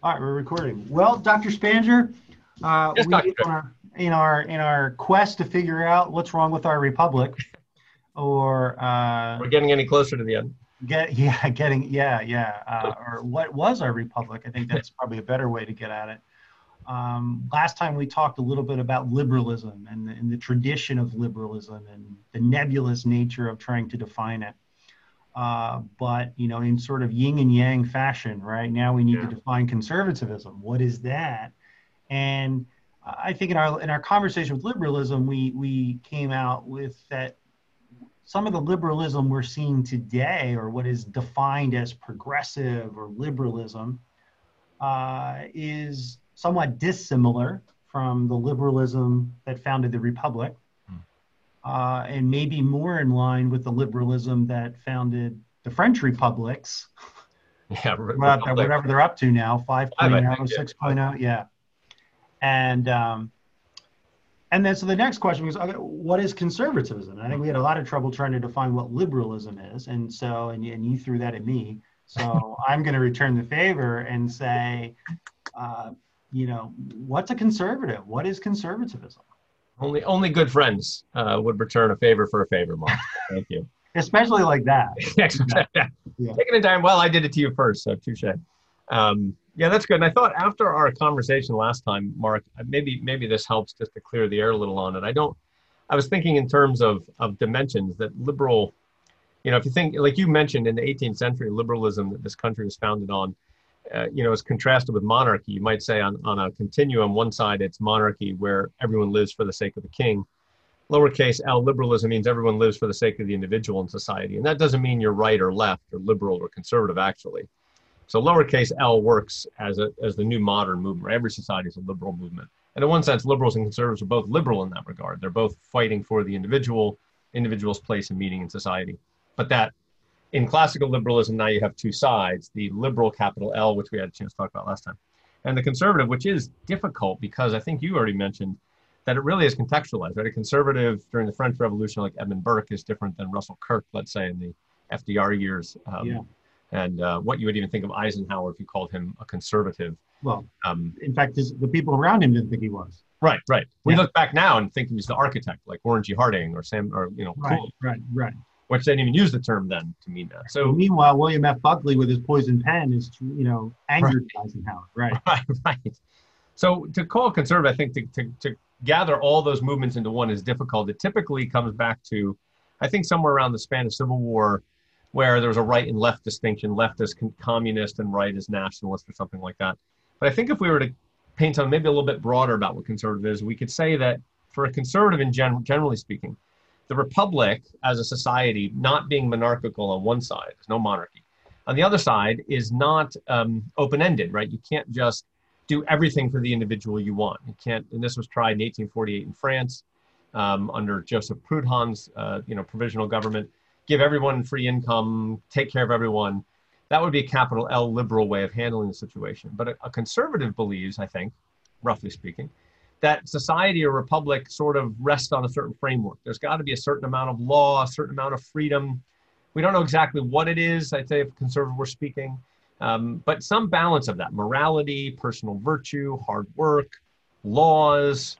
All right, we're recording. Well, Dr. Spanger, uh, Yes, we, Dr. in, our, in our in our quest to figure out what's wrong with our republic, or uh, We're getting any closer to the end. get yeah, getting yeah, yeah, uh, or what was our republic? I think that's probably a better way to get at it. Um, last time we talked a little bit about liberalism and the, and the tradition of liberalism and the nebulous nature of trying to define it. Uh, but you know, in sort of yin and yang fashion, right now we need Yeah. to define conservatism. What is that? And I think in our in our conversation with liberalism, we we came out with that some of the liberalism we're seeing today, or what is defined as progressive or liberalism, uh, is somewhat dissimilar from the liberalism that founded the republic, uh, and maybe more in line with the liberalism that founded the French republics, Yeah, Republic. whatever they're up to now, 5.0, think, yeah. 6.0, yeah. And um, and then so the next question was, okay, what is conservatism? And I think we had a lot of trouble trying to define what liberalism is, and so and, you- and you threw that at me. So I'm going to return the favor and say, uh, you know, what's a conservative? What is conservatism? Only only good friends uh, would return a favor for a favor, Mark. Thank you. Especially like that. Yeah. Taking a time. Well, I did it to you first, so touche. Um, yeah, that's good. And I thought after our conversation last time, Mark, uh, maybe maybe this helps just to clear the air a little on it. I don't. I was thinking in terms of of dimensions that liberal. You know, if you think like you mentioned in the 18th century, liberalism that this country was founded on, uh, you know, is contrasted with monarchy. You might say on on a continuum, one side it's monarchy where everyone lives for the sake of the king. Lowercase l liberalism means everyone lives for the sake of the individual in society. And that doesn't mean you're right or left or liberal or conservative actually. So lowercase l works as a as the new modern movement. Every society is a liberal movement. And in one sense liberals and conservatives are both liberal in that regard. They're both fighting for the individual individual's place and meaning in society. But that in classical liberalism now you have two sides the liberal capital l which we had a chance to talk about last time and the conservative which is difficult because i think you already mentioned that it really is contextualized, right? A conservative during the French Revolution, like Edmund Burke, is different than Russell Kirk, let's say, in the FDR years. Um, Yeah. And uh, what you would even think of Eisenhower if you called him a conservative. Well, Um, in fact, his, the people around him didn't think he was. right, right. We Yeah. look back now and think he was the architect, like Warren G. Harding or Sam, or you know, Right, right, right. Which they didn't even use the term then to mean that. So meanwhile, William F. Buckley with his poison pen is, you know, angered Eisenhower. Right. right, right. So to call conservative, I think to, to, to gather all those movements into one is difficult. It typically comes back to, I think, somewhere around the Spanish Civil War, where there was a right and left distinction, left as con- communist and right as nationalist or something like that. But I think if we were to paint something maybe a little bit broader about what conservative is, we could say that for a conservative, in gen- generally speaking, the republic as a society, not being monarchical on one side, there's no monarchy. On the other side is not um, open-ended, right? You can't just do everything for the individual you want. You can't, and this was tried in 1848 in France um, under Joseph Proudhon's, uh, you know, provisional government. Give everyone free income, take care of everyone. That would be a capital L liberal way of handling the situation. But a, a conservative believes, I think, roughly speaking, that society or republic sort of rests on a certain framework. There's got to be a certain amount of law, a certain amount of freedom. We don't know exactly what it is. I'd say if conservative were speaking, um, but some balance of that morality, personal virtue, hard work, laws.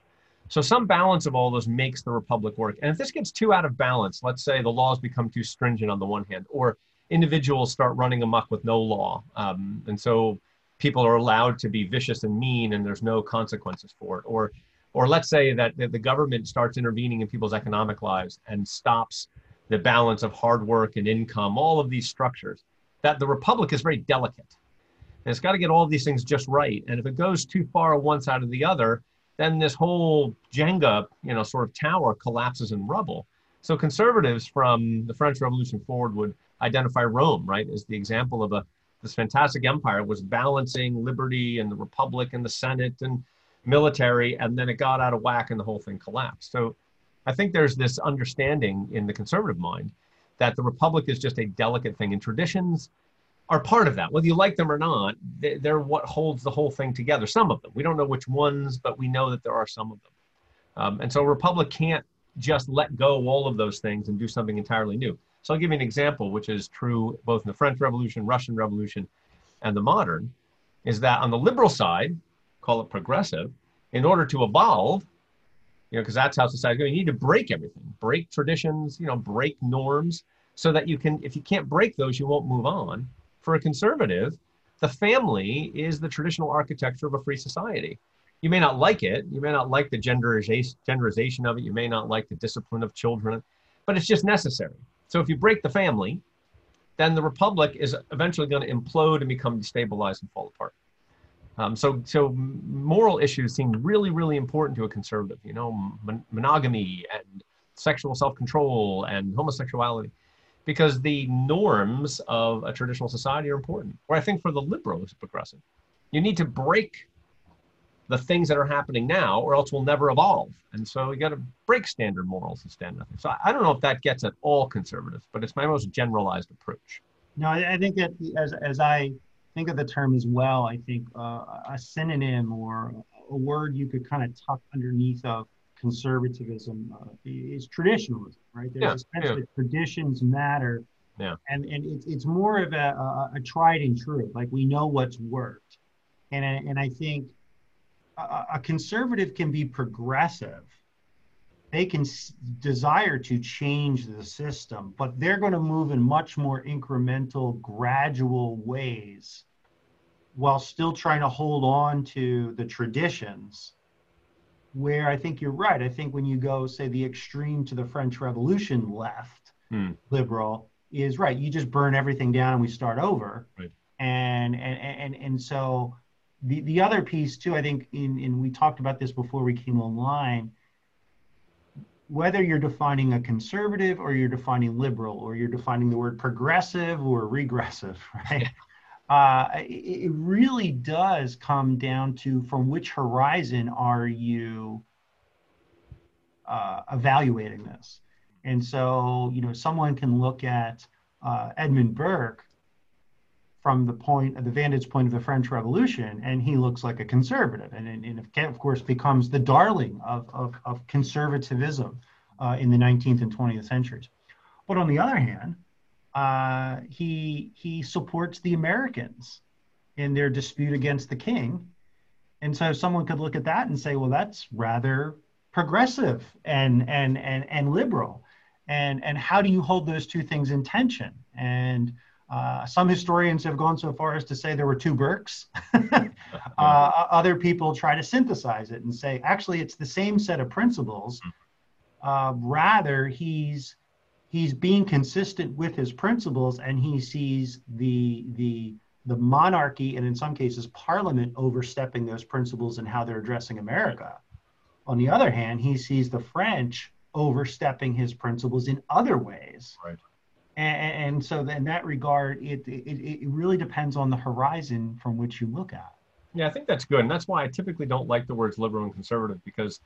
So some balance of all those makes the republic work. And if this gets too out of balance, let's say the laws become too stringent on the one hand, or individuals start running amok with no law, um, and so people are allowed to be vicious and mean, and there's no consequences for it, or or let's say that the government starts intervening in people's economic lives and stops the balance of hard work and income, all of these structures that the republic is very delicate. And it's got to get all these things just right. And if it goes too far one side or the other, then this whole Jenga, you know, sort of tower collapses in rubble. So conservatives from the French Revolution forward would identify Rome, right, as the example of a this fantastic empire was balancing liberty and the republic and the Senate and military, and then it got out of whack and the whole thing collapsed. So I think there's this understanding in the conservative mind that the republic is just a delicate thing and traditions are part of that. Whether you like them or not they- they're what holds the whole thing together some of them. We don't know which ones but we know that there are some of them. Um, and so a republic can't just let go all of those things and do something entirely new so i'll give you an example which is true both in the french revolution russian revolution and the modern is that on the liberal side, call it progressive, in order to evolve, you know, because that's how society goes, you need to break everything, break traditions, you know, break norms, so that you can, if you can't break those, you won't move on. For a conservative, the family is the traditional architecture of a free society. You may not like it, you may not like the genderization, genderization of it, you may not like the discipline of children, but it's just necessary. So if you break the family, then the republic is eventually going to implode and become destabilized and fall apart. Um, so, so moral issues seem really, really important to a conservative. You know, mon- monogamy and sexual self-control and homosexuality, because the norms of a traditional society are important. Or I think for the liberal progressive, you need to break the things that are happening now, or else we'll never evolve. And so you got to break standard morals and stand nothing. So I don't know if that gets at all conservative, but it's my most generalized approach. No, I, I think that as as I think of the term as well, I think uh, a synonym or a word you could kind of tuck underneath of conservatism uh, is traditionalism, right? There's Yeah, a sense yeah. that traditions matter. Yeah. And, and it's, it's more of a, a, a tried and true, like we know what's worked. And, and I think a, a conservative can be progressive. They can s- desire to change the system, but they're going to move in much more incremental, gradual ways while still trying to hold on to the traditions. Where I think you're right. I think when you go, say, the extreme to the French Revolution left, Hmm. liberal, is right. You just burn everything down and we start over. Right. And and and and so the the other piece too, I think, in in we talked about this before we came online. Whether you're defining a conservative or you're defining liberal or you're defining the word progressive or regressive, right? uh, it, it really does come down to from which horizon are you uh, evaluating this. And so, you know, someone can look at uh, Edmund Burke from the point, the vantage point of the French Revolution, and he looks like a conservative, and, and, and of course becomes the darling of, of, of conservatism uh, in the 19th and 20th centuries. But on the other hand, uh, he he supports the Americans in their dispute against the king, and so someone could look at that and say, well, that's rather progressive and and and and liberal, and and how do you hold those two things in tension? And uh, some historians have gone so far as to say there were two Burkes. uh, other people try to synthesize it and say, actually, it's the same set of principles. Uh, rather, he's he's being consistent with his principles, and he sees the the the monarchy and in some cases parliament overstepping those principles and how they're addressing America. On the other hand, he sees the French overstepping his principles in other ways. Right. And, and so in that regard, it, it, it really depends on the horizon from which you look at. Yeah, I think that's good. And that's why I typically don't like the words liberal and conservative because,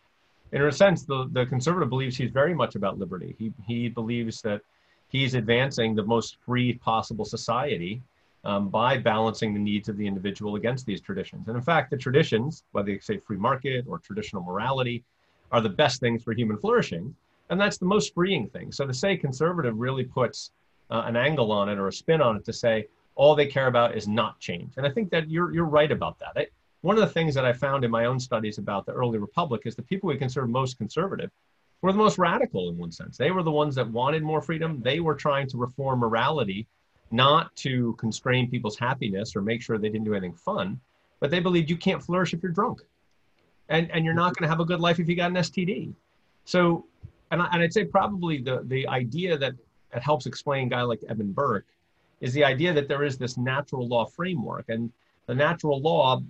in a sense, the, the conservative believes he's very much about liberty. He, he believes that he's advancing the most free possible society um, by balancing the needs of the individual against these traditions. And in fact, the traditions, whether you say free market or traditional morality, are the best things for human flourishing. And that's the most freeing thing. So to say conservative really puts uh, an angle on it or a spin on it to say, all they care about is not change. And I think that you're, you're right about that. I, one of the things that I found in my own studies about the early republic is the people we consider most conservative were the most radical in one sense. They were the ones that wanted more freedom. They were trying to reform morality, not to constrain people's happiness or make sure they didn't do anything fun, but they believed you can't flourish if you're drunk. And, and you're not going to have a good life if you got an STD. So, and, I, and I'd say probably the, the idea that it helps explain a guy like Edmund Burke is the idea that there is this natural law framework and the natural law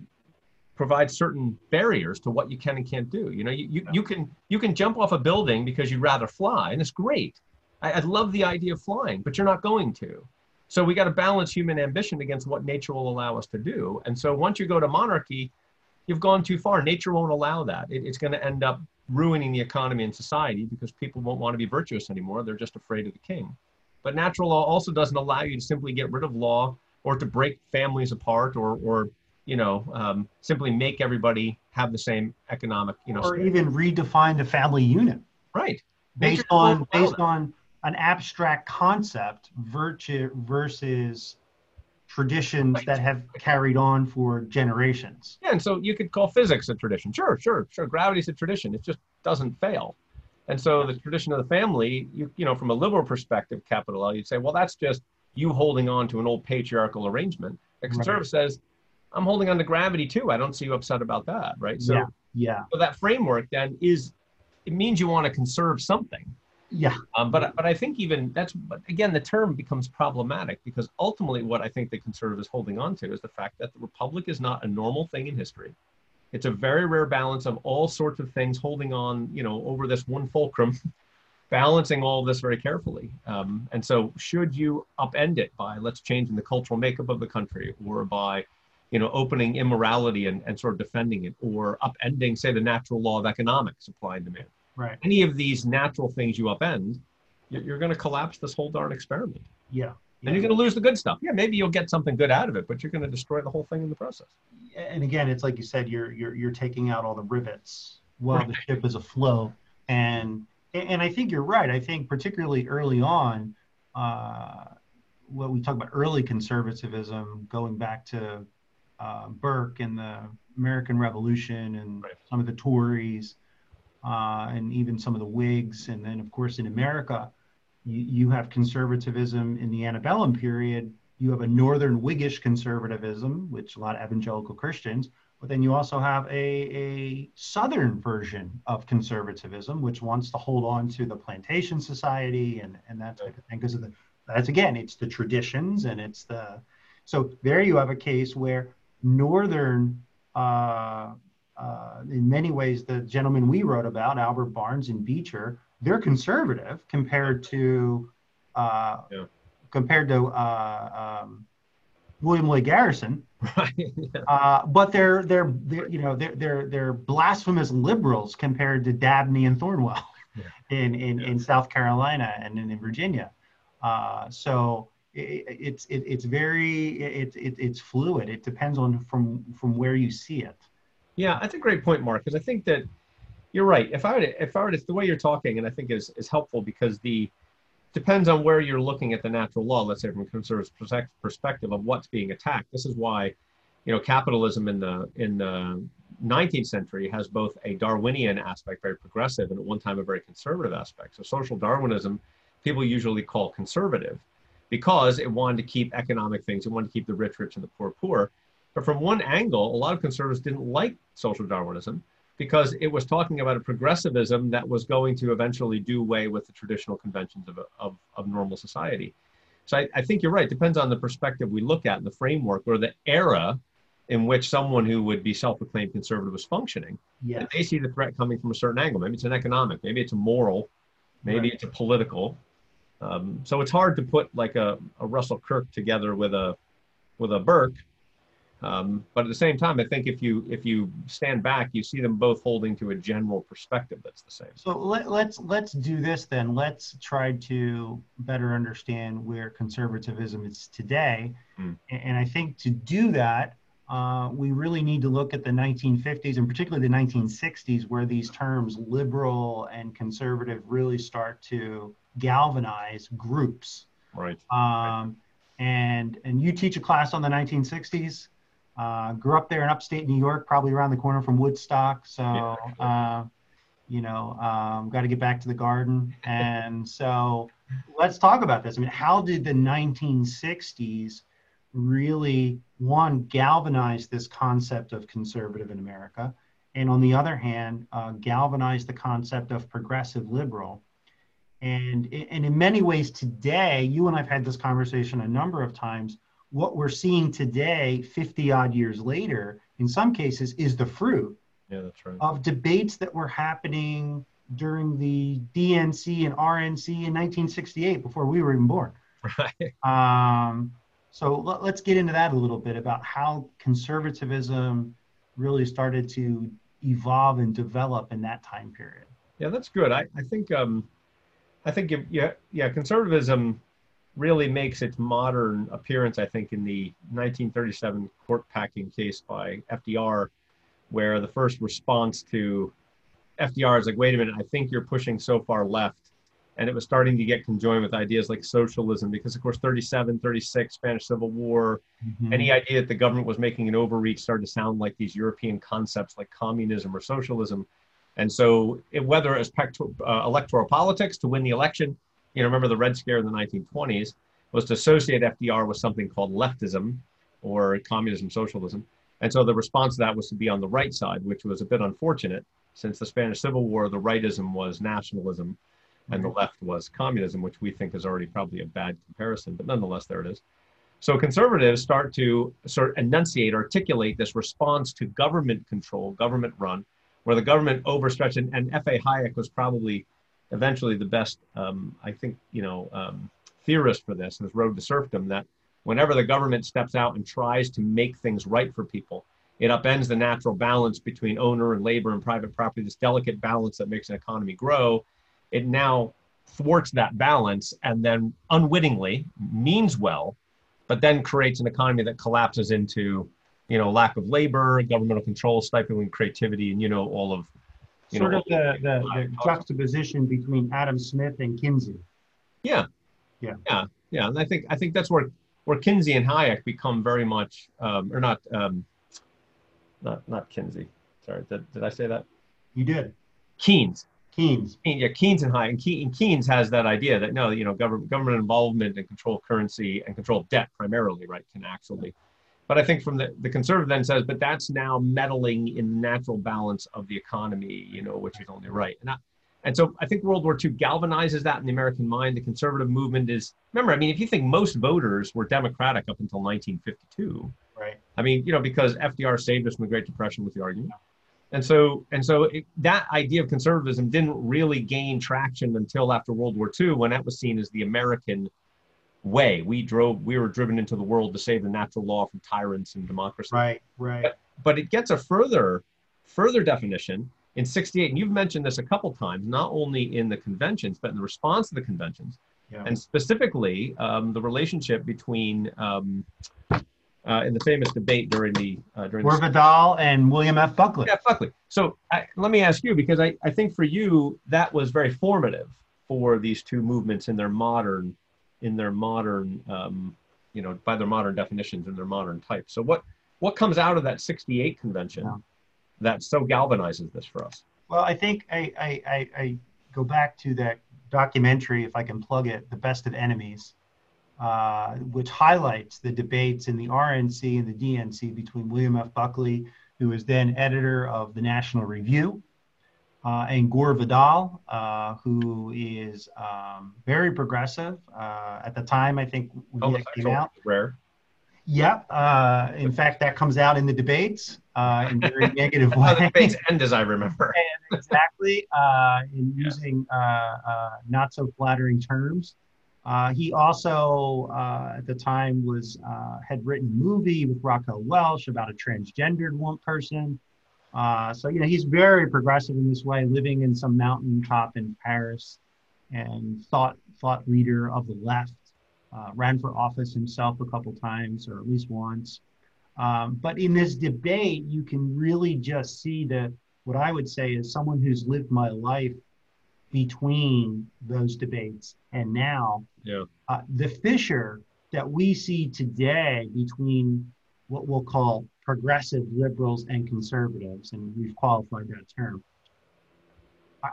provides certain barriers to what you can and can't do. You know you, you, you can you can jump off a building because you'd rather fly and it's great. I, I love the idea of flying but you're not going to. So we got to balance human ambition against what nature will allow us to do. And so once you go to monarchy you've gone too far. Nature won't allow that. It, it's going to end up ruining the economy and society because people won't want to be virtuous anymore they're just afraid of the king but natural law also doesn't allow you to simply get rid of law or to break families apart or, or you know, um, simply make everybody have the same economic, you know, or standard. even redefine the family unit right. based on based on an abstract concept virtue versus traditions that have carried on for generations. Yeah, and so you could call physics a tradition. Sure, sure, sure. Gravity's a tradition. It just doesn't fail. And so the tradition of the family, you, you know, from a liberal perspective, capital L, you'd say, well, that's just you holding on to an old patriarchal arrangement. The conservative right. says, I'm holding on to gravity too. I don't see you upset about that, right? So, yeah. yeah. So that framework then is, it means you want to conserve something. Yeah. Um, but but I think even that's again the term becomes problematic because ultimately what I think the conservative is holding on to is the fact that the republic is not a normal thing in history. It's a very rare balance of all sorts of things holding on, you know, over this one fulcrum, balancing all this very carefully. Um, and so, should you upend it by let's changing the cultural makeup of the country, or by, you know, opening immorality and, and sort of defending it, or upending, say, the natural law of economics, supply and demand. Right. Any of these natural things you upend, you're, going to collapse this whole darn experiment. Yeah. Yeah. And you're going to lose the good stuff. Yeah, maybe you'll get something good out of it, but you're going to destroy the whole thing in the process. And again, it's like you said, you're you're you're taking out all the rivets while right. the ship is afloat. And and I think you're right. I think particularly early on, uh, what we talk about early conservatism, going back to uh, Burke and the American Revolution and right. some of the Tories, uh, and even some of the Whigs, and then of course in America you, you have conservatism in the antebellum period. You have a northern Whiggish conservatism, which a lot of evangelical Christians, but then you also have a, a southern version of conservatism, which wants to hold on to the plantation society and, and that type of thing. Because of the that's again, it's the traditions and it's the so there you have a case where northern uh, uh, in many ways, the gentleman we wrote about, Albert Barnes and Beecher, they're conservative compared to uh, yeah. compared to uh, um, William Lloyd Garrison. Right. Yeah. Uh, but they're, they're they're you know they're they're they're blasphemous liberals compared to Dabney and Thornwell yeah. in in, in South Carolina and in, in Virginia. Uh, so it, it's it, it's very it, it, it's fluid. It depends on from from where you see it. Yeah, that's a great point, Mark. Because I think that you're right. If I were to, if I were to, the way you're talking, and I think is is helpful because the depends on where you're looking at the natural law. Let's say from a conservative perspective of what's being attacked. This is why, you know, capitalism in the in the 19th century has both a Darwinian aspect, very progressive, and at one time a very conservative aspect. So social Darwinism, people usually call conservative, because it wanted to keep economic things. It wanted to keep the rich rich and the poor poor. But from one angle, a lot of conservatives didn't like social Darwinism because it was talking about a progressivism that was going to eventually do away with the traditional conventions of, of, of normal society. So I, I think you're right. It depends on the perspective we look at and the framework or the era in which someone who would be self-proclaimed conservative was functioning. Yeah. They see the threat coming from a certain angle. Maybe it's an economic, maybe it's a moral, maybe right. it's a political. Um, so it's hard to put like a, a Russell Kirk together with a with a Burke um, but at the same time, I think if you if you stand back, you see them both holding to a general perspective that's the same. So let, let's let's do this then. Let's try to better understand where conservatism is today, mm. and I think to do that, uh, we really need to look at the 1950s and particularly the 1960s, where these terms liberal and conservative really start to galvanize groups. Right. Um, and and you teach a class on the 1960s. Uh, grew up there in upstate New York, probably around the corner from Woodstock. So, uh, you know, um, got to get back to the garden. And so let's talk about this. I mean, how did the 1960s really, one, galvanize this concept of conservative in America? And on the other hand, uh, galvanize the concept of progressive liberal. And, and in many ways today, you and I've had this conversation a number of times what we're seeing today, 50 odd years later, in some cases, is the fruit yeah, that's right. of debates that were happening during the DNC and RNC in 1968 before we were even born. Right. Um, so let, us get into that a little bit about how conservatism really started to evolve and develop in that time period. Yeah, that's good. I, I think um, I think yeah yeah conservatism really makes its modern appearance, I think, in the 1937 court packing case by FDR, where the first response to FDR is like, wait a minute, I think you're pushing so far left and it was starting to get conjoined with ideas like socialism because of course 37 36 spanish civil war mm-hmm. any idea that the government was making an overreach started to sound like these european concepts like communism or socialism and so it, whether it's uh, electoral politics to win the election you know remember the red scare in the 1920s was to associate fdr with something called leftism or communism socialism and so the response to that was to be on the right side which was a bit unfortunate since the spanish civil war the rightism was nationalism and the left was communism, which we think is already probably a bad comparison, but nonetheless, there it is. So conservatives start to sort of enunciate, articulate this response to government control, government run, where the government overstretched, and, and F.A. Hayek was probably eventually the best, um, I think, you know, um, theorist for this, this road to serfdom, that whenever the government steps out and tries to make things right for people, it upends the natural balance between owner and labor and private property, this delicate balance that makes an economy grow. It now thwarts that balance and then unwittingly means well, but then creates an economy that collapses into, you know, lack of labor, governmental control, stifling creativity, and you know all of you sort know, of the, the, the juxtaposition between Adam Smith and Kinsey. Yeah, yeah, yeah, yeah, and I think I think that's where where Kinsey and Hayek become very much, um, or not, um, not not Kinsey. Sorry, did, did I say that? You did. Keynes. Keynes. Yeah, Keynes and Hayek. And Keynes has that idea that no, you know, government government involvement and control of currency and control of debt primarily, right, can actually. But I think from the, the conservative then says, but that's now meddling in the natural balance of the economy, you know, which is only right. And I, and so I think World War II galvanizes that in the American mind. The conservative movement is, remember, I mean, if you think most voters were Democratic up until 1952, right? I mean, you know, because FDR saved us from the Great Depression with the argument. And so, and so it, that idea of conservatism didn't really gain traction until after World War II, when that was seen as the American way. We drove, we were driven into the world to save the natural law from tyrants and democracy. Right, right. But, but it gets a further, further definition in 68. And you've mentioned this a couple times, not only in the conventions, but in the response to the conventions. Yeah. And specifically, um, the relationship between um, uh, in the famous debate during the uh, during Gore Vidal and William F. Buckley. Yeah, Buckley. So I, let me ask you because I, I think for you that was very formative for these two movements in their modern in their modern um, you know by their modern definitions and their modern type. So what what comes out of that '68 convention yeah. that so galvanizes this for us? Well, I think I, I, I, I go back to that documentary, if I can plug it, "The Best of Enemies." Uh, which highlights the debates in the RNC and the DNC between William F. Buckley, who was then editor of the National Review, uh, and Gore Vidal, uh, who is um, very progressive. Uh, at the time, I think when it came out. Rare. Yep. Uh, in fact, that comes out in the debates uh, in very negative way. the debates end, as I remember. and exactly. in yeah. using not so flattering terms. Uh, he also, uh, at the time, was uh, had written a movie with Raquel Welch about a transgendered one person. Uh, so you know he's very progressive in this way, living in some mountaintop in Paris, and thought thought leader of the left. Uh, ran for office himself a couple times, or at least once. Um, but in this debate, you can really just see that what I would say is someone who's lived my life between those debates and now. Yeah. Uh, the fissure that we see today between what we'll call progressive liberals and conservatives, and we've qualified that term.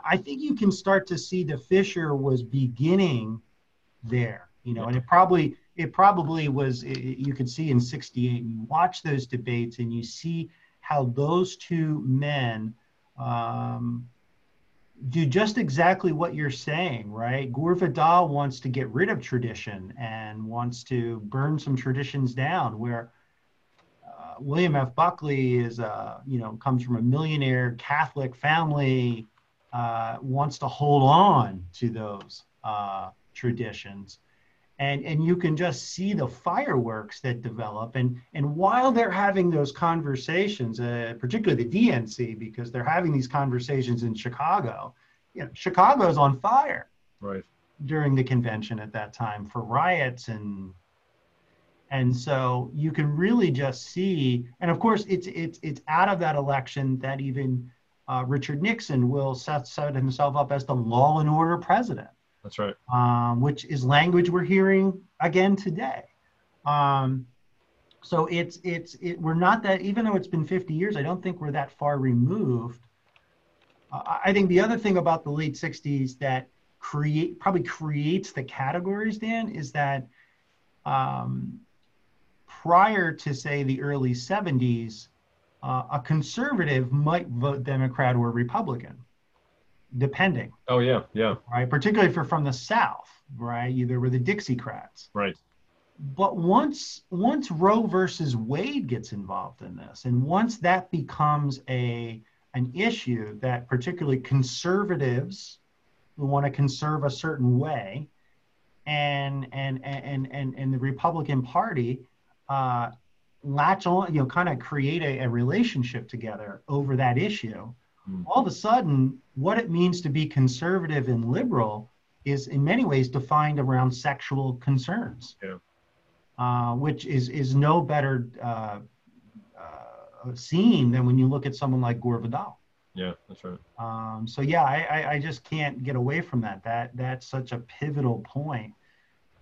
I think you can start to see the fissure was beginning there, you know, and it probably it probably was. It, you could see in '68. You watch those debates and you see how those two men um, do just exactly what you're saying, right? Gore Vidal wants to get rid of tradition and wants to burn some traditions down. Where William F. Buckley is, uh, you know, comes from a millionaire Catholic family, uh, wants to hold on to those uh, traditions, and and you can just see the fireworks that develop. And and while they're having those conversations, uh, particularly the DNC, because they're having these conversations in Chicago, you know, Chicago's on fire. Right. During the convention at that time for riots and and so you can really just see, and of course, it's it's it's out of that election that even uh, Richard Nixon will set, set himself up as the law and order president That's right. Um, which is language we're hearing again today. Um, so it's it's it, we're not that even though it's been 50 years, I don't think we're that far removed. Uh, I think the other thing about the late 60s that create probably creates the categories, Dan, is that um, prior to say the early 70s, uh, a conservative might vote Democrat or Republican, depending. Oh yeah, yeah. Right, particularly if you're from the South, right? Either were the Dixiecrats. Right. But once once Roe versus Wade gets involved in this, and once that becomes a an issue that particularly conservatives who want to conserve a certain way, and and and and and the Republican Party uh, latch on, you know, kind of create a, a relationship together over that issue. Mm. All of a sudden, what it means to be conservative and liberal is in many ways defined around sexual concerns. Yeah. Uh, which is is no better uh, uh, seen than when you look at someone like Gore Vidal. Yeah, that's right. Um, so yeah, I, I, I, just can't get away from that. That that's such a pivotal point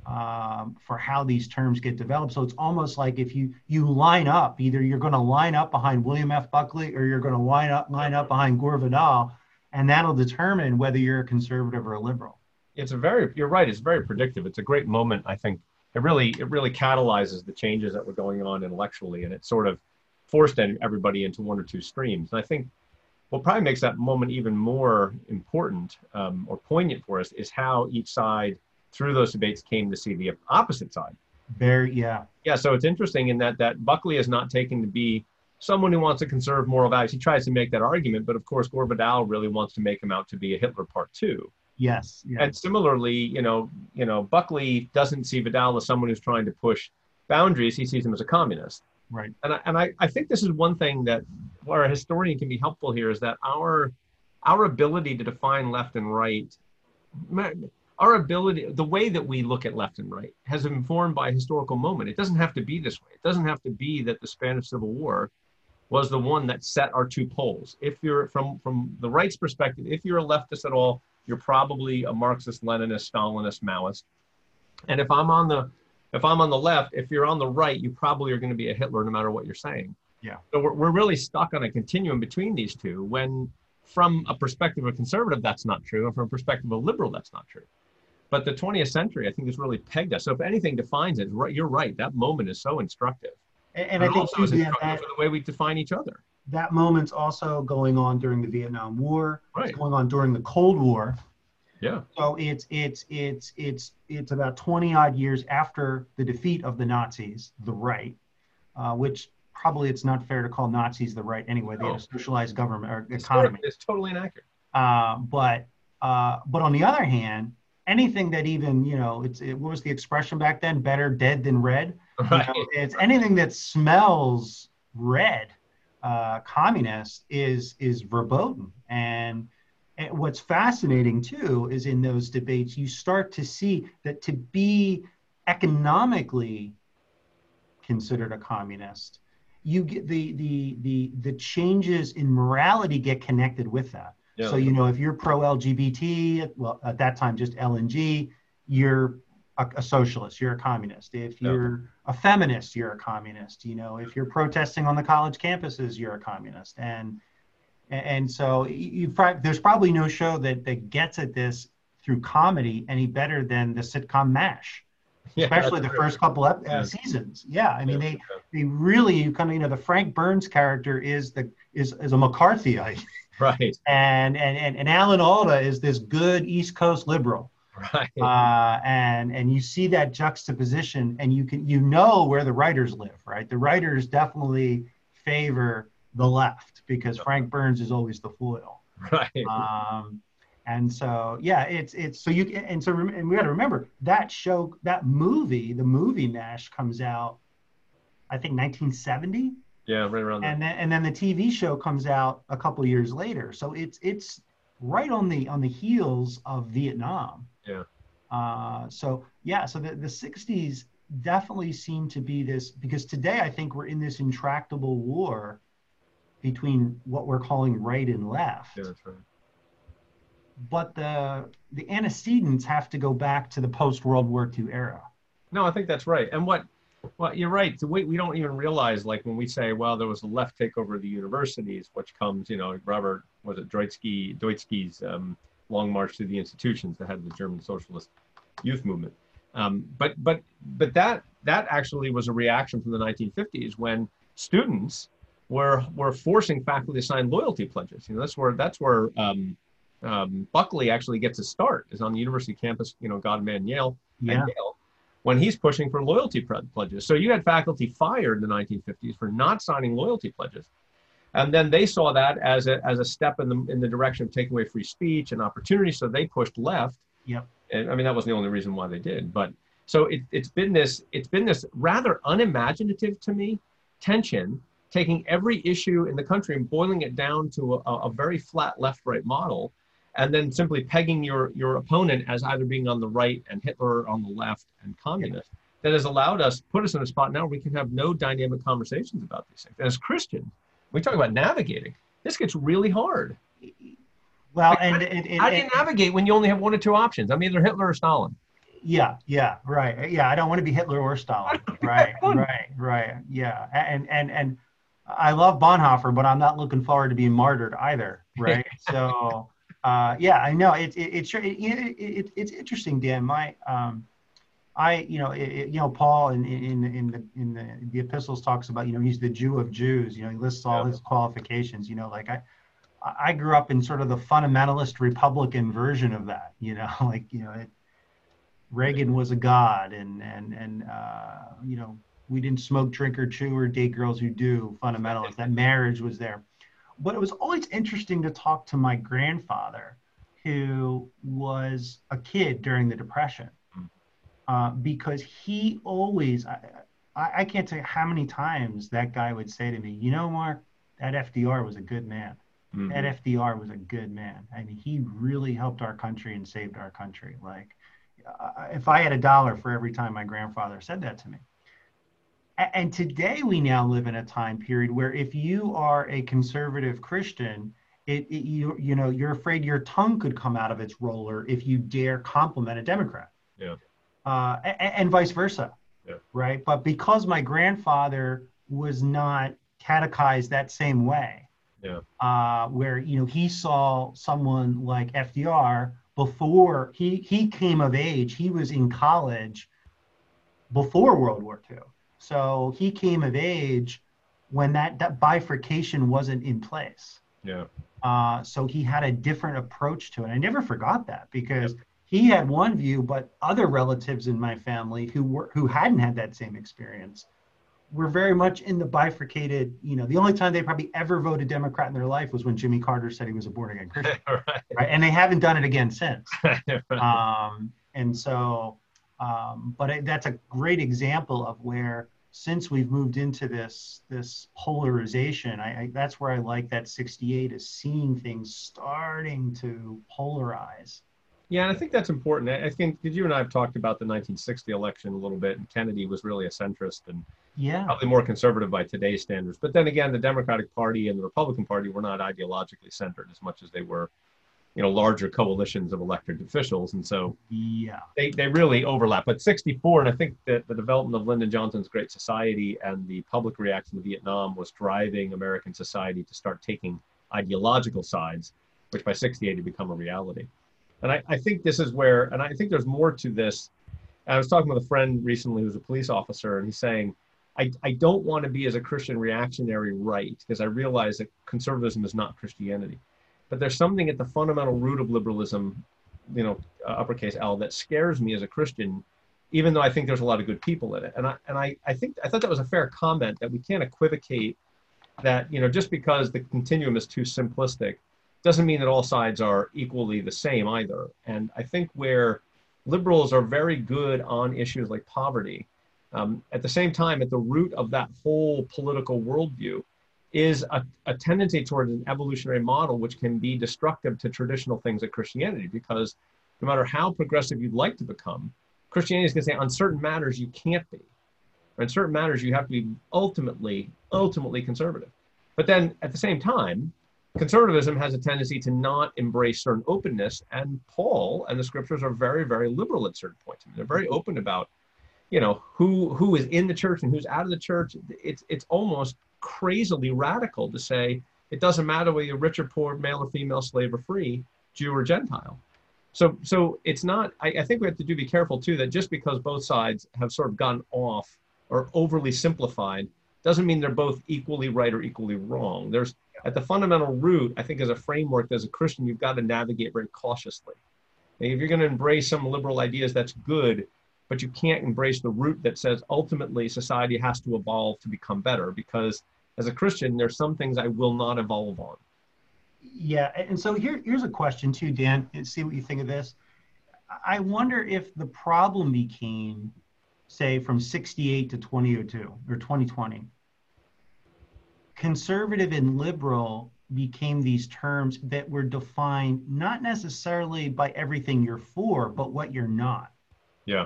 um, for how these terms get developed. So it's almost like if you you line up, either you're going to line up behind William F. Buckley or you're going to line up line up behind Gore Vidal, and that'll determine whether you're a conservative or a liberal. It's a very you're right. It's very predictive. It's a great moment, I think, it really it really catalyzes the changes that were going on intellectually, and it sort of forced everybody into one or two streams. And I think what probably makes that moment even more important um, or poignant for us is how each side through those debates came to see the opposite side. Very yeah. Yeah, so it's interesting in that that Buckley is not taken to be someone who wants to conserve moral values. He tries to make that argument, but of course Gore Vidal really wants to make him out to be a Hitler part two. Yes, yes. And similarly, you know, you know, Buckley doesn't see Vidal as someone who's trying to push boundaries. He sees him as a communist. Right. And I, and I, I think this is one thing that where a historian can be helpful here is that our our ability to define left and right our ability the way that we look at left and right has been informed by a historical moment it doesn't have to be this way it doesn't have to be that the spanish civil war was the one that set our two poles if you're from from the right's perspective if you're a leftist at all you're probably a Marxist, Leninist, Stalinist, Maoist. And if I'm on the if I'm on the left, if you're on the right, you probably are going to be a Hitler no matter what you're saying. Yeah. So we're, we're really stuck on a continuum between these two when from a perspective of conservative, that's not true. And from a perspective of liberal, that's not true. But the 20th century, I think, has really pegged us. So if anything defines it, right, you're right. That moment is so instructive. And, and I think also is instructive that, for the way we define each other that moment's also going on during the Vietnam War. Right. It's going on during the Cold War. Yeah. So it's it's it's it's it's about 20 odd years after the defeat of the Nazis, the right, uh, which probably it's not fair to call Nazis the right anyway. They had a socialized government or economy. It's totally inaccurate. Uh, but uh, but on the other hand, anything that even you know it's it, what was the expression back then? Better dead than red. Right. You know, it's anything that smells red uh, communist is is verboten. And, and what's fascinating too is in those debates you start to see that to be economically considered a communist, you get the the the the changes in morality get connected with that. Yeah. So you know if you're pro LGBT, well at that time just LNG, you're a, a socialist, you're a communist. If you're a feminist, you're a communist. You know, if you're protesting on the college campuses, you're a communist. And and so you there's probably no show that that gets at this through comedy any better than the sitcom MASH. Yeah, especially the first couple of yeah. seasons. Yeah, I mean yeah, they they really you kind of you know the Frank Burns character is the is is a McCarthyite, right? And and and, and Alan Alda is this good East Coast liberal, right. Uh, and and you see that juxtaposition and you can you know where the writers live right? The writers definitely favor the left because frank burns is always the foil. Right. Um, and so yeah it's it's so you and so and we got to remember that show that movie the movie MASH comes out i think 1970 yeah right around and then and then the tv show comes out a couple years later so it's it's right on the on the heels of vietnam yeah. Uh, so yeah, so the, the 60s definitely seem to be this because today I think we're in this intractable war between what we're calling right and left. Yeah, that's right. but the the antecedents have to go back to the post World War II era. No, I think that's right. And what well, you're right. We, we don't even realize, like when we say, well, there was a left takeover of the universities, which comes, you know, Robert was it Droitsky, Droitsky's um, long march through the institutions that had the German socialist youth movement. Um, but but but that that actually was a reaction from the 1950s when students were were forcing faculty to sign loyalty pledges. You know, that's where that's where um, um, Buckley actually gets a start is on the university campus. You know, God man Yale, yeah. Yale when he's pushing for loyalty pledges. So you had faculty fired in the 1950s for not signing loyalty pledges. And then they saw that as a, as a step in the, in the direction of taking away free speech and opportunity. So they pushed left. Yep. And I mean, that wasn't the only reason why they did, but so it, it's been this, it's been this rather unimaginative to me tension, taking every issue in the country and boiling it down to a, a very flat left-right model and then simply pegging your your opponent as either being on the right and Hitler on the left and communist. That has allowed us, put us in a spot now where we can have no dynamic conversations about these things. as Christians, we talk about navigating. This gets really hard. Well, Like, and, how, and, and how do you navigate when you only have one or two options? I'm either Hitler or Stalin. yeah, yeah, right. Yeah, I don't want to be Hitler or Stalin. Right, right, right. Yeah, and and and I love Bonhoeffer, but I'm not looking forward to being martyred either. Right. so, uh, yeah, I know it's it, it, sure- it, it, it, it's interesting, Dan. My um, I, you know, it, it- you know, Paul in in in the in the, the epistles talks about, you know, he's the Jew of Jews. You know, he lists all Yeah. his qualifications. You know, like I, I grew up in sort of the fundamentalist Republican version of that. You know, like you know, it, Reagan was a god, and and and uh, you know, we didn't smoke, drink, or chew, or date girls who do. Fundamentalist. That marriage was there. But it was always interesting to talk to my grandfather, who was a kid during the Depression uh, because he always I, I, can't tell you how many times that guy would say to me, you know, Mark, that FDR was a good man. Mhm. That FDR was a good man. I mean, he really helped our country and saved our country. Like, uh, if I had a dollar for every time my grandfather said that to me. And today we now live in a time period where if you are a conservative Christian, it, it you you know you're afraid your tongue could come out of its roller if you dare compliment a Democrat Yeah. uh, and, and vice versa. Yeah. Right. But because my grandfather was not catechized that same way, Yeah. uh, where you know he saw someone like FDR before he he came of age, he was in college before World War II. So he came of age when that, that bifurcation wasn't in place. Yeah. Uh, so he had a different approach to it. I never forgot that because he had one view, but other relatives in my family who were who hadn't had that same experience were very much in the bifurcated. You know, the only time they probably ever voted Democrat in their life was when Jimmy Carter said he was a born again Christian, right. right? And they haven't done it again since. Right. Um, and so, um, but that's a great example of where since we've moved into this this polarization, I, I that's where I like that 68 is seeing things starting to polarize. Yeah, and I think that's important. I I think did you and I have talked about the 1960 election a little bit, and Kennedy was really a centrist and Yeah, probably more conservative by today's standards. But then again, the Democratic Party and the Republican Party were not ideologically centered as much as they were, you know, larger coalitions of elected officials, and so yeah, they, they really overlap. But 64, and I think that the development of Lyndon Johnson's Great Society and the public reaction to Vietnam was driving American society to start taking ideological sides, which by 68 had become a reality. And I, I think this is where, and I think there's more to this. I was talking with a friend recently who's a police officer, and he's saying, I, I don't want to be as a Christian reactionary right because I realize that conservatism is not Christianity. But there's something at the fundamental root of liberalism, you know, uh, uppercase L, that scares me as a Christian, even though I think there's a lot of good people in it. And I and I, I think I thought that was a fair comment that we can't equivocate that, you know, just because the continuum is too simplistic doesn't mean that all sides are equally the same either. And I think where liberals are very good on issues like poverty, um, at the same time, at the root of that whole political worldview is a, a tendency towards an evolutionary model which can be destructive to traditional things like Christianity because no matter how progressive you'd like to become, Christianity is going to say on certain matters you can't be. Or in certain matters you have to be ultimately, ultimately conservative. But then at the same time, conservatism has a tendency to not embrace certain openness. And Paul and the scriptures are very, very liberal at certain points. I mean, they're very open about, you know, who who is in the church and who's out of the church. It's it's almost crazily radical to say it doesn't matter whether you're rich or poor, male or female, slave or free, Jew or Gentile. So so it's not. I, I think we have to do be careful too that just because both sides have sort of gone off or overly simplified doesn't mean they're both equally right or equally wrong. There's at the fundamental root, I think as a framework, as a Christian, you've got to navigate very cautiously. And if you're going to embrace some liberal ideas, that's good, but you can't embrace the root that says ultimately society has to evolve to become better because as a Christian, there's some things I will not evolve on. Yeah, and so here, here's a question too, Dan, and see what you think of this. I wonder if the problem became, say, from 68 to 2002 or 2020 conservative and liberal became these terms that were defined not necessarily by everything you're for, but what you're not. Yeah.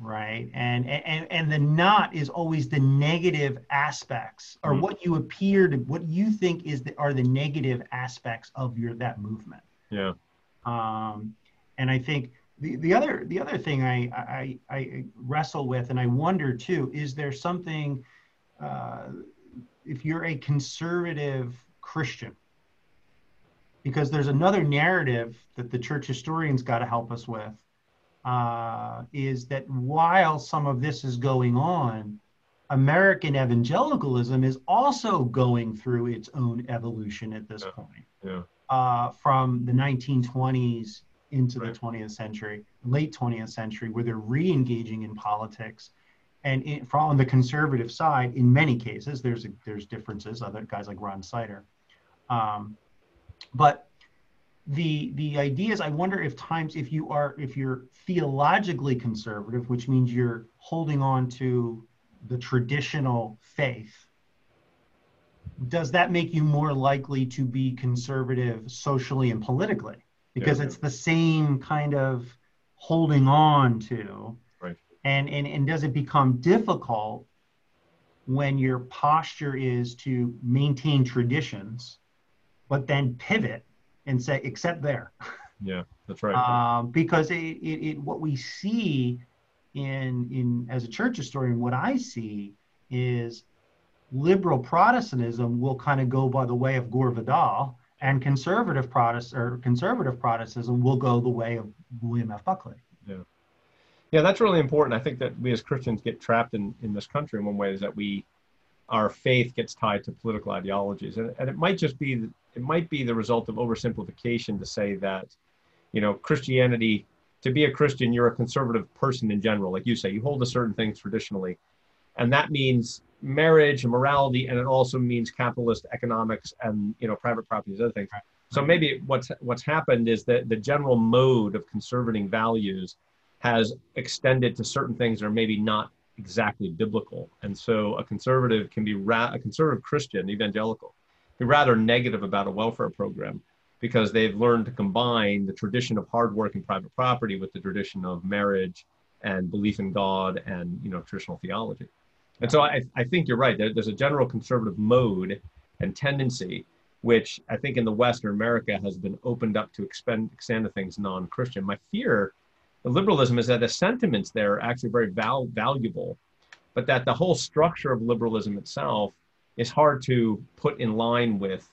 Right. And and and the not is always the negative aspects or mm-hmm. what you appear to what you think is the are the negative aspects of your that movement. Yeah. Um and I think the, the other the other thing I, I I wrestle with and I wonder too is there something uh, if you're a conservative Christian, because there's another narrative that the church historians got to help us with, uh, is that while some of this is going on, American evangelicalism is also going through its own evolution at this yeah. point. Yeah. Uh, from the 1920s into right. the 20th century, late 20th century, where they're re-engaging in politics and in, on the conservative side, in many cases, there's there's differences. Other guys like Ron Sider, um, but the the idea is, I wonder if times if you are if you're theologically conservative, which means you're holding on to the traditional faith, does that make you more likely to be conservative socially and politically? Because yeah, it's the same kind of holding on to. Right. And, and, and does it become difficult when your posture is to maintain traditions, but then pivot and say, except there? Yeah, that's right. Um, because it, it, it, what we see in, in, as a church historian, what I see is liberal Protestantism will kind of go by the way of Gore Vidal, and conservative Protestant or conservative Protestantism will go the way of William F. Buckley. Yeah. Yeah, that's really important. I think that we as Christians get trapped in, in this country in one way is that we, our faith gets tied to political ideologies. And, and it might just be, it might be the result of oversimplification to say that, you know, Christianity, to be a Christian, you're a conservative person in general. Like you say, you hold to certain things traditionally. And that means marriage and morality, and it also means capitalist economics and, you know, private property and other things. So maybe what's, what's happened is that the general mode of conserving values has extended to certain things that are maybe not exactly biblical. And so a conservative can be ra- a conservative Christian, evangelical, be rather negative about a welfare program because they've learned to combine the tradition of hard work and private property with the tradition of marriage and belief in God and you know traditional theology. And so I, I think you're right. There, there's a general conservative mode and tendency, which I think in the Western America has been opened up to expend, extend to things non-Christian. My fear liberalism is that the sentiments there are actually very val- valuable, but that the whole structure of liberalism itself is hard to put in line with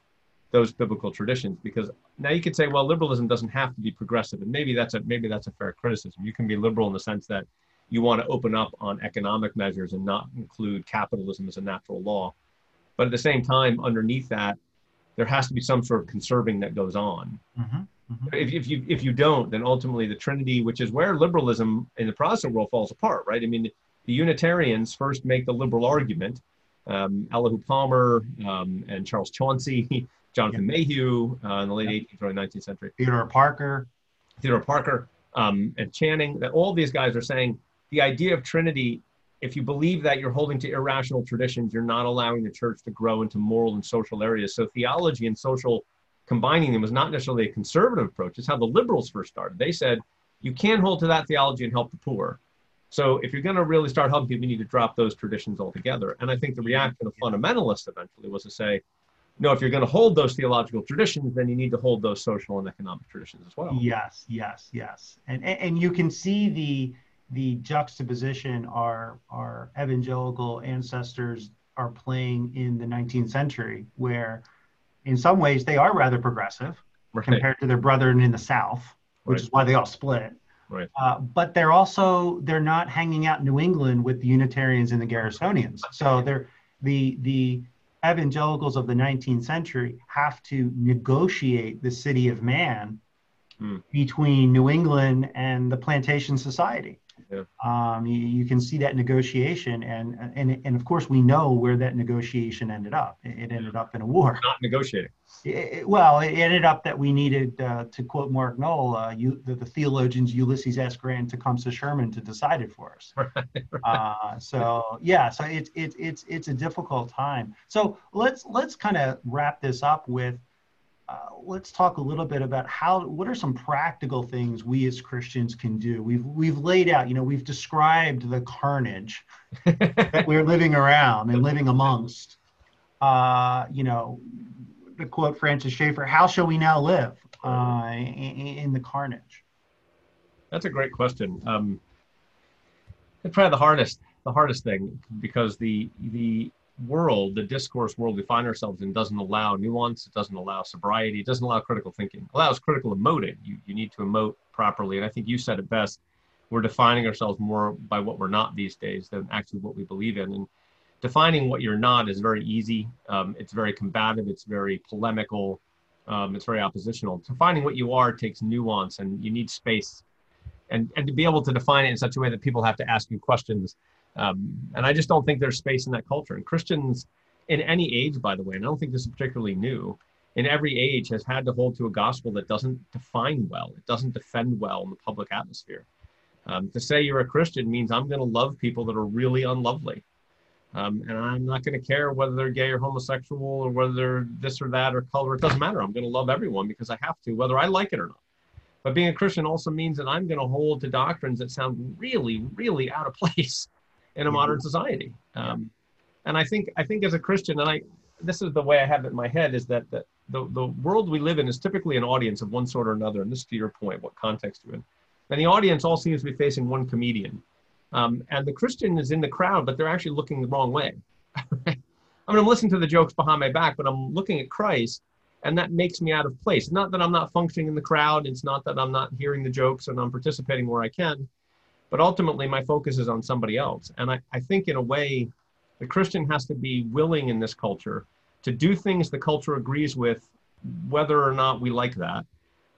those biblical traditions because now you could say well liberalism doesn't have to be progressive and maybe that's a maybe that's a fair criticism. You can be liberal in the sense that you want to open up on economic measures and not include capitalism as a natural law. But at the same time underneath that there has to be some sort of conserving that goes on. Mm-hmm. Mm-hmm. If, if you if you don't, then ultimately the Trinity, which is where liberalism in the Protestant world falls apart, right? I mean, the Unitarians first make the liberal argument. Um, Elihu Palmer um, and Charles Chauncy, Jonathan yeah. Mayhew uh, in the late yeah. 18th, early 19th century. Theodore Parker. Theodore Parker um, and Channing. That all these guys are saying the idea of Trinity. If you believe that you're holding to irrational traditions, you're not allowing the church to grow into moral and social areas. So theology and social combining them was not necessarily a conservative approach. It's how the liberals first started. They said, you can hold to that theology and help the poor. So if you're going to really start helping people, you need to drop those traditions altogether. And I think the reaction of fundamentalists eventually was to say, no, if you're going to hold those theological traditions, then you need to hold those social and economic traditions as well. Yes, yes, yes, and and, and you can see the the juxtaposition our our evangelical ancestors are playing in the 19th century, where in some ways they are rather progressive Right. compared to their brethren in the South, which Right. is why they all split. Right. Uh, but they're also they're not hanging out in New England with the Unitarians and the Garrisonians. So they're the the evangelicals of the 19th century have to negotiate the city of man Hmm. between New England and the plantation society. Yeah. Um, you, you can see that negotiation, and and and of course we know where that negotiation ended up. It, ended up in a war. Not negotiating. It- well, it ended up that we needed, uh, to quote Mark Noll, uh, you, the, the theologians Ulysses S. Grant, Tecumseh Sherman to decide it for us. Uh, so yeah, so it's it's it's it's a difficult time. So let's let's kind of wrap this up with. Uh, let's talk a little bit about how what are some practical things we as Christians can do. We've we've laid out, you know, we've described the carnage that we're living around and living amongst. Uh, you know, to quote Francis Schaeffer, "How shall we now live uh, in, in the carnage?" That's a great question. Um, it's probably the hardest, the hardest thing because the the world, the discourse world we find ourselves in, doesn't allow nuance. It doesn't allow sobriety. It doesn't allow critical thinking. It allows critical emoting. You you need to emote properly, and I think you said it best. We're defining ourselves more by what we're not these days than actually what we believe in, and defining what you're not is very easy. Um, it's very combative. It's very polemical. Um, it's very oppositional. Defining what you are takes nuance, and you need space and and to be able to define it in such a way that people have to ask you questions. Um, and I just don't think there's space in that culture. And Christians, in any age, by the way, and I don't think this is particularly new, in every age has had to hold to a gospel that doesn't define well. It doesn't defend well in the public atmosphere. Um, to say you're a Christian means I'm going to love people that are really unlovely. Um, and I'm not going to care whether they're gay or homosexual or whether they're this or that or color. It doesn't matter. I'm going to love everyone because I have to, whether I like it or not. But being a Christian also means that I'm going to hold to doctrines that sound really, really out of place in a modern society. Um, and I think, I think as a Christian, and I, this is the way I have it in my head, is that the, the, the world we live in is typically an audience of one sort or another. And this is to your point, what context you're in. And the audience all seems to be facing one comedian. Um, and the Christian is in the crowd, but they're actually looking the wrong way. I mean, I'm listening to the jokes behind my back, but I'm looking at Christ, and that makes me out of place. Not that I'm not functioning in the crowd, it's not that I'm not hearing the jokes and I'm participating where I can, but ultimately my focus is on somebody else. And I, I think, in a way, the Christian has to be willing in this culture to do things the culture agrees with, whether or not we like that,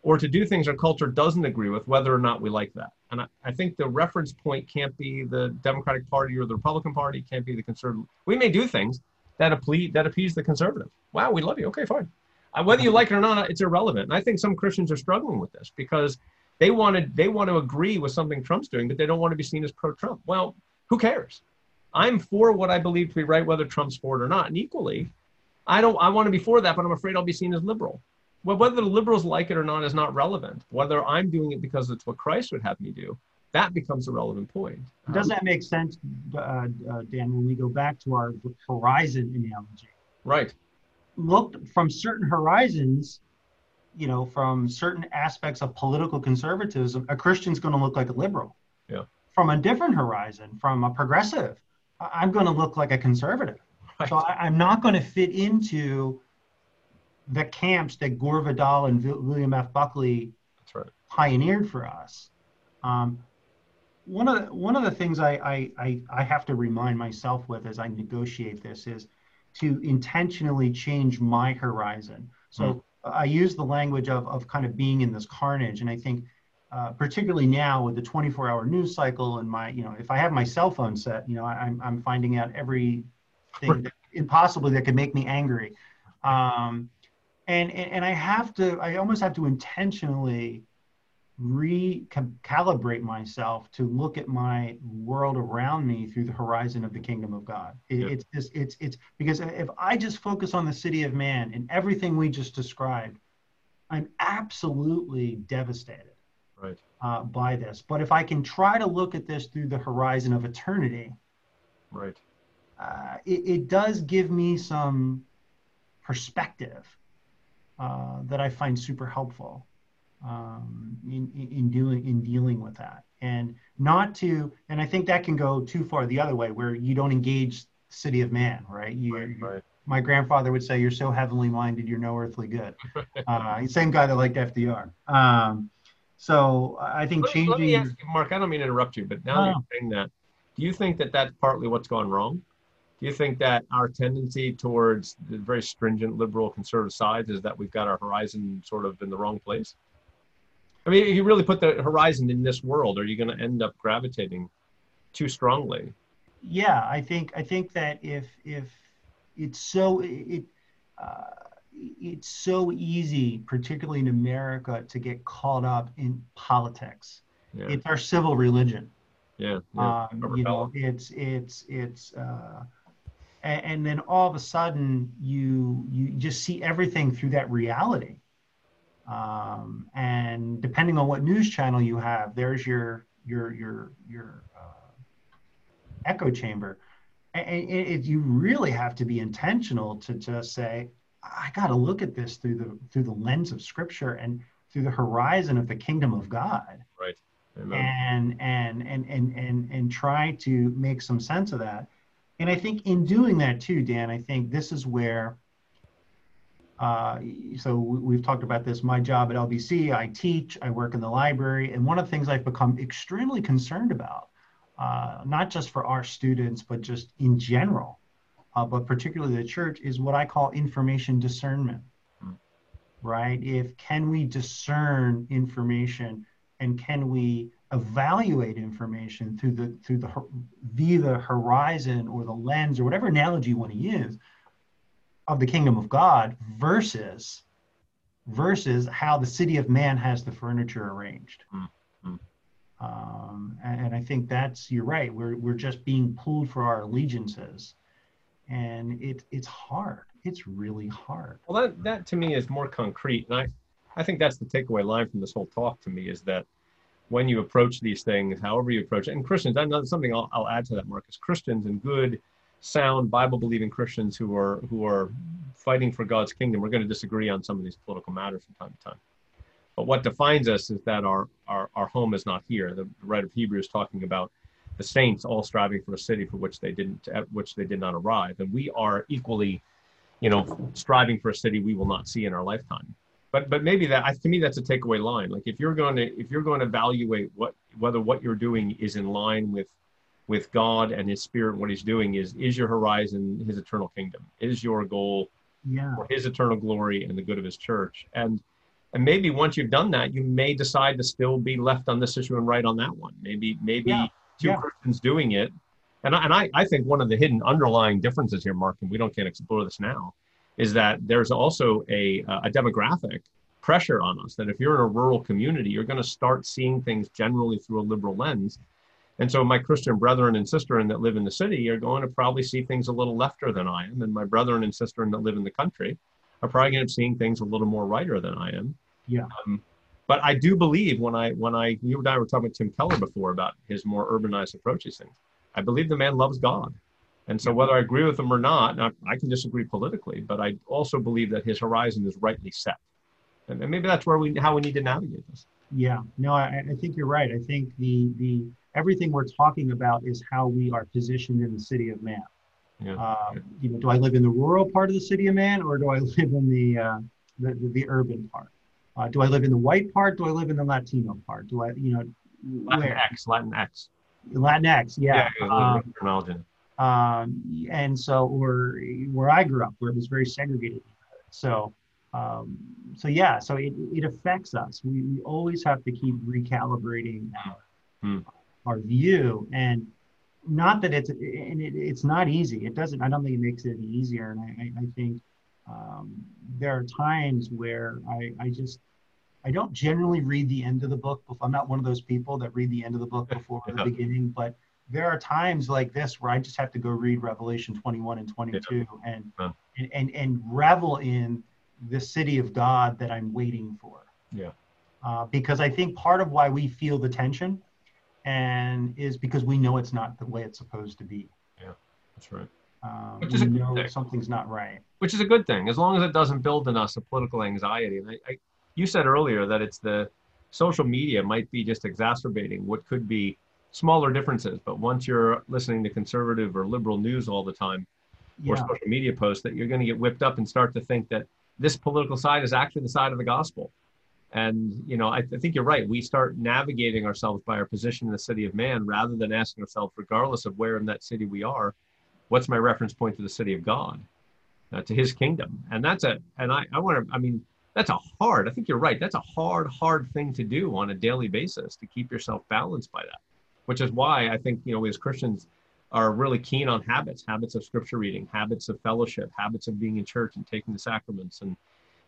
or to do things our culture doesn't agree with, whether or not we like that. And I, I think the reference point can't be the Democratic Party or the Republican Party, can't be the conservative. We may do things that appease, that appease the conservative. Wow, we love you. Okay, fine. Uh, whether you like it or not, it's irrelevant. And I think some Christians are struggling with this because they wanted they want to agree with something Trump's doing, but they don't want to be seen as pro-Trump. Well, who cares? I'm for what I believe to be right, whether Trump's for it or not. And equally, I don't. I want to be for that, but I'm afraid I'll be seen as liberal. Well, whether the liberals like it or not is not relevant. Whether I'm doing it because it's what Christ would have me do, that becomes a relevant point. Does that make sense, uh, uh, Dan? When we go back to our horizon analogy, Right. look from certain horizons, you know, from certain aspects of political conservatism, a Christian's going to look like a liberal. Yeah. From a different horizon, from a progressive, I'm going to look like a conservative. Right. So I, I'm not going to fit into the camps that Gore Vidal and William F. Buckley right. pioneered for us. Um, one of the, one of the things I, I, I, I have to remind myself with as I negotiate this is to intentionally change my horizon. So I use the language of, of kind of being in this carnage, and I think uh, particularly now with the 24-hour news cycle and my you know if I have my cell phone set, you know I, I'm I'm finding out everything that, impossibly that could make me angry. Um, and, and and I have to I almost have to intentionally recalibrate myself to look at my world around me through the horizon of the kingdom of God. It, Yeah. It's just it's it's because if I just focus on the city of man and everything we just described, I'm absolutely devastated Right. uh, by this. But if I can try to look at this through the horizon of eternity, Right. uh, it, it does give me some perspective uh, that I find super helpful um, in, in dealing in dealing with that, and not to. And I think that can go too far the other way, where you don't engage city of man, right? You, Right, right. My grandfather would say, "You're so heavenly minded, you're no earthly good." uh, same guy that liked FDR. Um, so I think Let, let me changing. ask you, Mark. I don't mean to interrupt you, but now that No. you're saying that, do you think that that's partly what's gone wrong? Do you think that our tendency towards the very stringent liberal conservative sides is that we've got our horizon sort of in the wrong place? I mean, if you really put the horizon in this world, are you going to end up gravitating too strongly? yeah i think i think that if if it's so it uh, it's so easy particularly in america to get caught up in politics Yeah, it's our civil religion yeah. yeah. um, you know it's it's it's uh, and, and then all of a sudden you you just see everything through that reality um, and depending on what news channel you have there's your your your your uh, echo chamber and it, it, you really have to be intentional to just say i got to look at this through the through the lens of scripture and through the horizon of the kingdom of god Right. Amen. and and and and and and try to make some sense of that and i think in doing that too dan i think this is where uh, so we- we've talked about this. My job at lbc i teach i work in the library and one of the things i've become extremely concerned about uh, not just for our students but just in general uh, but particularly the church is what i call information discernment. Hmm. right? If can we discern information and can we evaluate information through the through the via the horizon or the lens or whatever analogy you want to use of the kingdom of God versus versus how the city of man has the furniture arranged. Mm, mm. Um, and, and I think that's you're right. We're we're just being pulled for our allegiances, and it it's hard. It's really hard. Well, that that to me is more concrete, and I, I think that's the takeaway line from this whole talk to me is that when you approach these things, however you approach it, and Christians, I know something I'll, I'll add to that, Marcus. Christians and good, sound Bible-believing Christians who are who are fighting for God's kingdom, we're going to disagree on some of these political matters from time to time. But what defines us is that our our, our home is not here. The writer of Hebrews talking about the saints all striving for a city for which they didn't, at which they did not arrive, and we are equally you know, striving for a city we will not see in our lifetime. But but maybe that to me that's a takeaway line. Like if you're going to if you're going to evaluate what whether what you're doing is in line with with God and His Spirit, what He's doing is is your horizon His eternal kingdom? Is your goal Yeah. for His eternal glory and the good of His church? And and maybe once you've done that, you may decide to still be left on this issue and right on that one. Maybe maybe Yeah. two Yeah. Christians doing it. And I, and I, I think one of the hidden underlying differences here, Mark, and we don't can't explore this now, is that there's also a, a demographic pressure on us that if you're in a rural community, you're going to start seeing things generally through a liberal lens. And so my Christian brethren and sister that live in the city are going to probably see things a little lefter than I am. And my brethren and sister that live in the country are probably going to be seeing things a little more righter than I am. Yeah. Um, but I do believe when I when I you and I were talking with Tim Keller before about his more urbanized approach to things, I believe the man loves God. And so whether I agree with him or not, I, I can disagree politically, but I also believe that his horizon is rightly set. And, and maybe that's where we how we need to navigate this. Yeah, no, I, I think you're right. I think the the everything we're talking about is how we are positioned in the city of man. Yeah. Uh, you know, do I live in the rural part of the city of man, or do I live in the uh, the, the, urban part? Uh, do I live in the white part? Do I live in the Latino part? Do I, you know, Latin where? X, Latin X. Latinx, yeah. yeah, Um, um, and so or where I grew up, where it was very segregated. So, um, so yeah, so it, it affects us. We, we always have to keep recalibrating our, Hmm. Our view, and not that it's and it, it's not easy. It doesn't. I don't think it makes it any easier. And I, I, I think um, there are times where I, I just I don't generally read the end of the book. before- I'm not one of those people that read the end of the book before the beginning, but there are times like this where I just have to go read Revelation 21 and 22 and, Yeah. and and and revel in the city of God that I'm waiting for. Yeah. Uh, because I think part of why we feel the tension and is because we know it's not the way it's supposed to be. Yeah, that's right. um, Which is we a good know thing. something's not right. which is a good thing as long as it doesn't build in us a political anxiety. And I, I, you said earlier that it's the social media might be just exacerbating what could be smaller differences. But once you're listening to conservative or liberal news all the time or Yeah. social media posts, that you're going to get whipped up and start to think that this political side is actually the side of the gospel. And you know, I, I think you're right. We start navigating ourselves by our position in the city of man, rather than asking ourselves, regardless of where in that city we are, what's my reference point to the city of God? uh, to his kingdom and that's a and i i want to i mean that's a hard i think you're right that's a hard hard thing to do on a daily basis to keep yourself balanced by that which is why i think you know we as christians are really keen on habits habits of scripture reading habits of fellowship habits of being in church and taking the sacraments and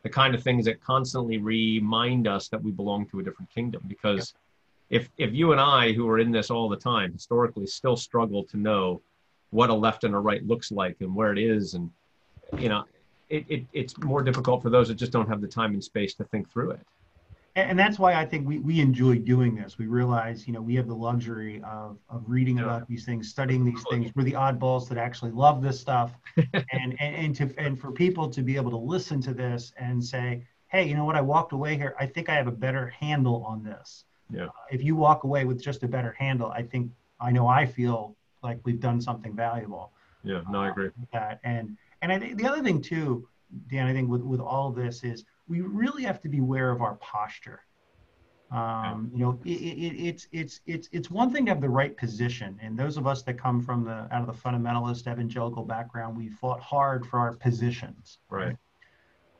the kind of things that constantly remind us that we belong to a different kingdom because if if you and i who are in this all the time historically still struggle to know what a left and a right looks like and where it is and you know, it, it, it's more difficult for those that just don't have the time and space to think through it. And, that's why I think we, we enjoy doing this. We realize, you know, we have the luxury of, of reading Yeah. about these things, studying these things. We're the oddballs that actually love this stuff. and, and, and to, and for people to be able to listen to this and say, Hey, you know what? I walked away here. I think I have a better handle on this. Yeah. Uh, if you walk away with just a better handle, I think, I know I feel like we've done something valuable Yeah, no, I agree. with that. And and I think the other thing too, Dan, I think with with all of this is we really have to be aware of our posture. Um, you know, it, it, it's it's it's it's one thing to have the right position, and those of us that come from the out of the fundamentalist evangelical background, we fought hard for our positions. Right.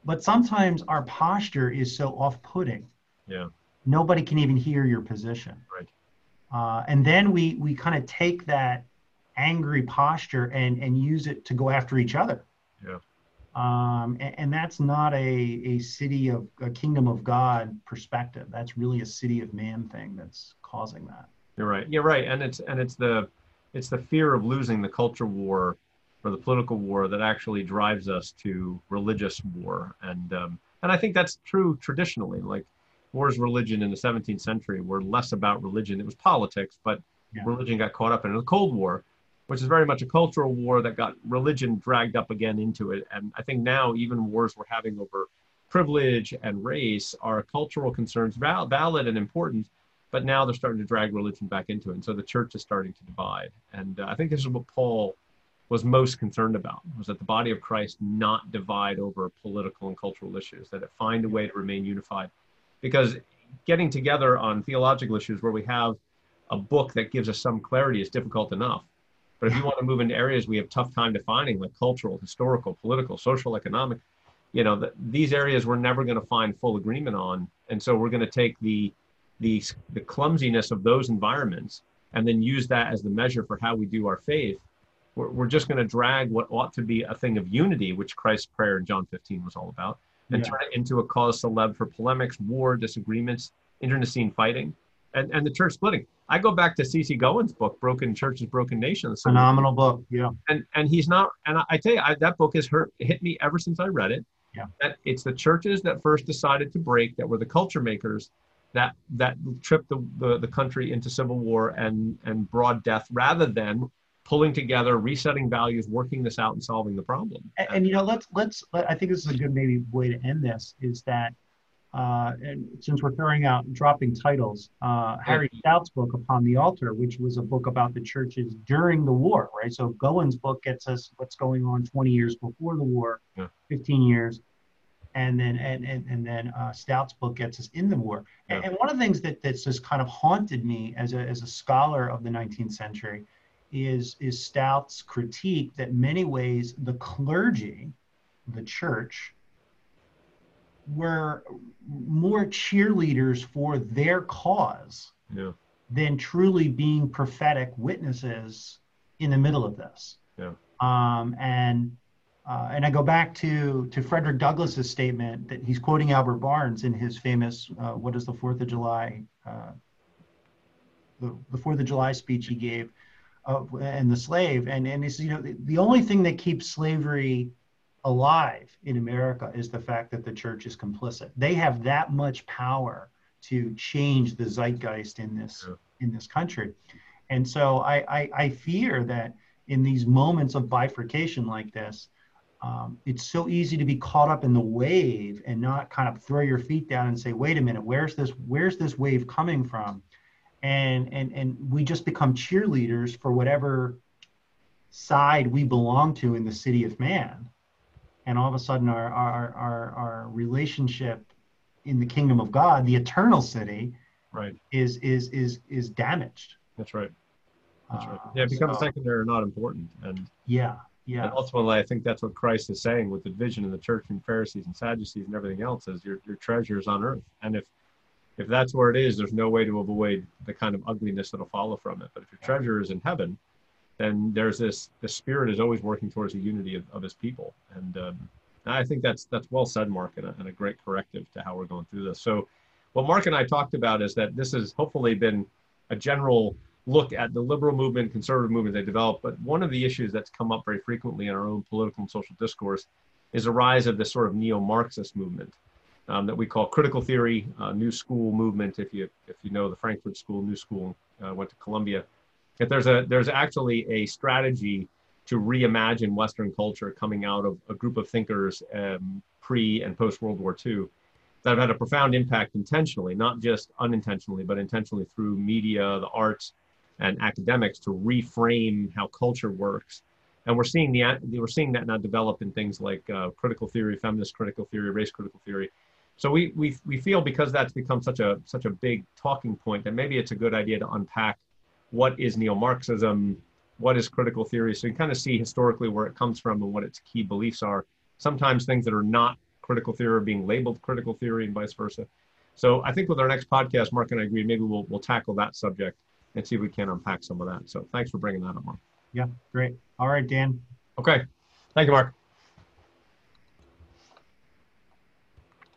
But sometimes our posture is so off-putting. Yeah. Nobody can even hear your position. Right. Uh, and then we we kind of take that angry posture and and use it to go after each other. Yeah. Um, and, and that's not a a city of a kingdom of God perspective. That's really a city of man thing that's causing that. You're right. You're right. And it's and it's the it's the fear of losing the culture war or the political war that actually drives us to religious war. And um, and I think that's true traditionally. Like wars religion in the 17th century were less about religion. It was politics, but Yeah. religion got caught up in. The Cold War, which is very much a cultural war that got religion dragged up again into it. And I think now even wars we're having over privilege and race are cultural concerns, val- valid and important, but now they're starting to drag religion back into it. And so the church is starting to divide. And uh, I think this is what Paul was most concerned about was that the body of Christ not divide over political and cultural issues, that it find a way to remain unified. Because getting together on theological issues where we have a book that gives us some clarity is difficult enough. But if you want to move into areas we have tough time defining, like cultural, historical, political, social, economic, you know, th- these areas we're never going to find full agreement on, and so we're going to take the the the clumsiness of those environments and then use that as the measure for how we do our faith. We're, we're just going to drag what ought to be a thing of unity, which Christ's prayer in John 15 was all about, and Yeah. turn it into a cause celeb for polemics, war, disagreements, internecine fighting, and, and the church splitting. I go back to C.C. Goen's book, Broken Churches, Broken Nations. Phenomenal book. Yeah. and and he's not and I, I tell you I, that book has hurt hit me ever since i read it Yeah. that it's the churches that first decided to break that were the culture makers that that tripped the, the, the country into civil war and and broad death rather than pulling together resetting values working this out and solving the problem And, and you know, let's let's. Let, I think this is a good maybe way to end this. Is that, uh, and since we're throwing out dropping titles, uh, Harry Stout's book Upon the Altar, which was a book about the churches during the war, right? So Goen's book gets us what's going on 20 years before the war, Yeah. 15 years, and then and and, and then uh, Stout's book gets us in the war. And, Yeah. and one of the things that that's just kind of haunted me as a as a scholar of the 19th century is is Stout's critique that many ways the clergy, the church, were more cheerleaders for their cause yeah than truly being prophetic witnesses in the middle of this. Yeah. Um, and uh, and I go back to to Frederick Douglass's statement that he's quoting Albert Barnes in his famous uh, "What is the Fourth of July?" Uh, the, the Fourth of July speech he gave, and the slave, and and he says, you know, the, the only thing that keeps slavery alive in America is the fact that the church is complicit. They have that much power to change the zeitgeist in this Yeah. in this country, and so I I, I fear that in these moments of bifurcation like this, um, it's so easy to be caught up in the wave and not kind of throw your feet down and say, wait a minute, where's this, where's this wave coming from? And, and, and we just become cheerleaders for whatever side we belong to in the city of man. And all of a sudden our, our, our, our relationship in the kingdom of God, the eternal city, right, is, is, is, is damaged. That's right. That's right. Uh, yeah, it becomes so, secondary or not important. And yeah, yeah. And ultimately, I think that's what Christ is saying with the division in the church and Pharisees and Sadducees and everything else is your your treasures on earth. And if if that's where it is, there's no way to avoid the kind of ugliness that'll follow from it. But if your treasure is in heaven, then there's this the spirit is always working towards the unity of, of his people. And um, I think that's that's well said, Mark, and a, and a great corrective to how we're going through this. So what Mark and I talked about is that this has hopefully been a general look at the liberal movement, conservative movement they developed. But one of the issues that's come up very frequently in our own political and social discourse is the rise of this sort of neo-Marxist movement um, that we call critical theory, uh, new school movement. If you if you know the Frankfurt School, New School, uh, went to Columbia. There's a there's actually a strategy to reimagine Western culture coming out of a group of thinkers um, pre and post World War II that have had a profound impact intentionally, not just unintentionally, but intentionally through media, the arts, and academics to reframe how culture works. And we're seeing the we're seeing that now develop in things like uh, critical theory, feminist critical theory, race critical theory. So we, we we feel because that's become such a such a big talking point that maybe it's a good idea to unpack what is neo-Marxism, what is critical theory, so you kind of see historically where it comes from and what its key beliefs are. Sometimes things that are not critical theory are being labeled critical theory and vice versa. So I think with our next podcast, Mark and I agree, maybe we'll we'll tackle that subject and see if we can unpack some of that. So thanks for bringing that up, Mark. Yeah, great. All right, Dan. Okay. Thank you, Mark.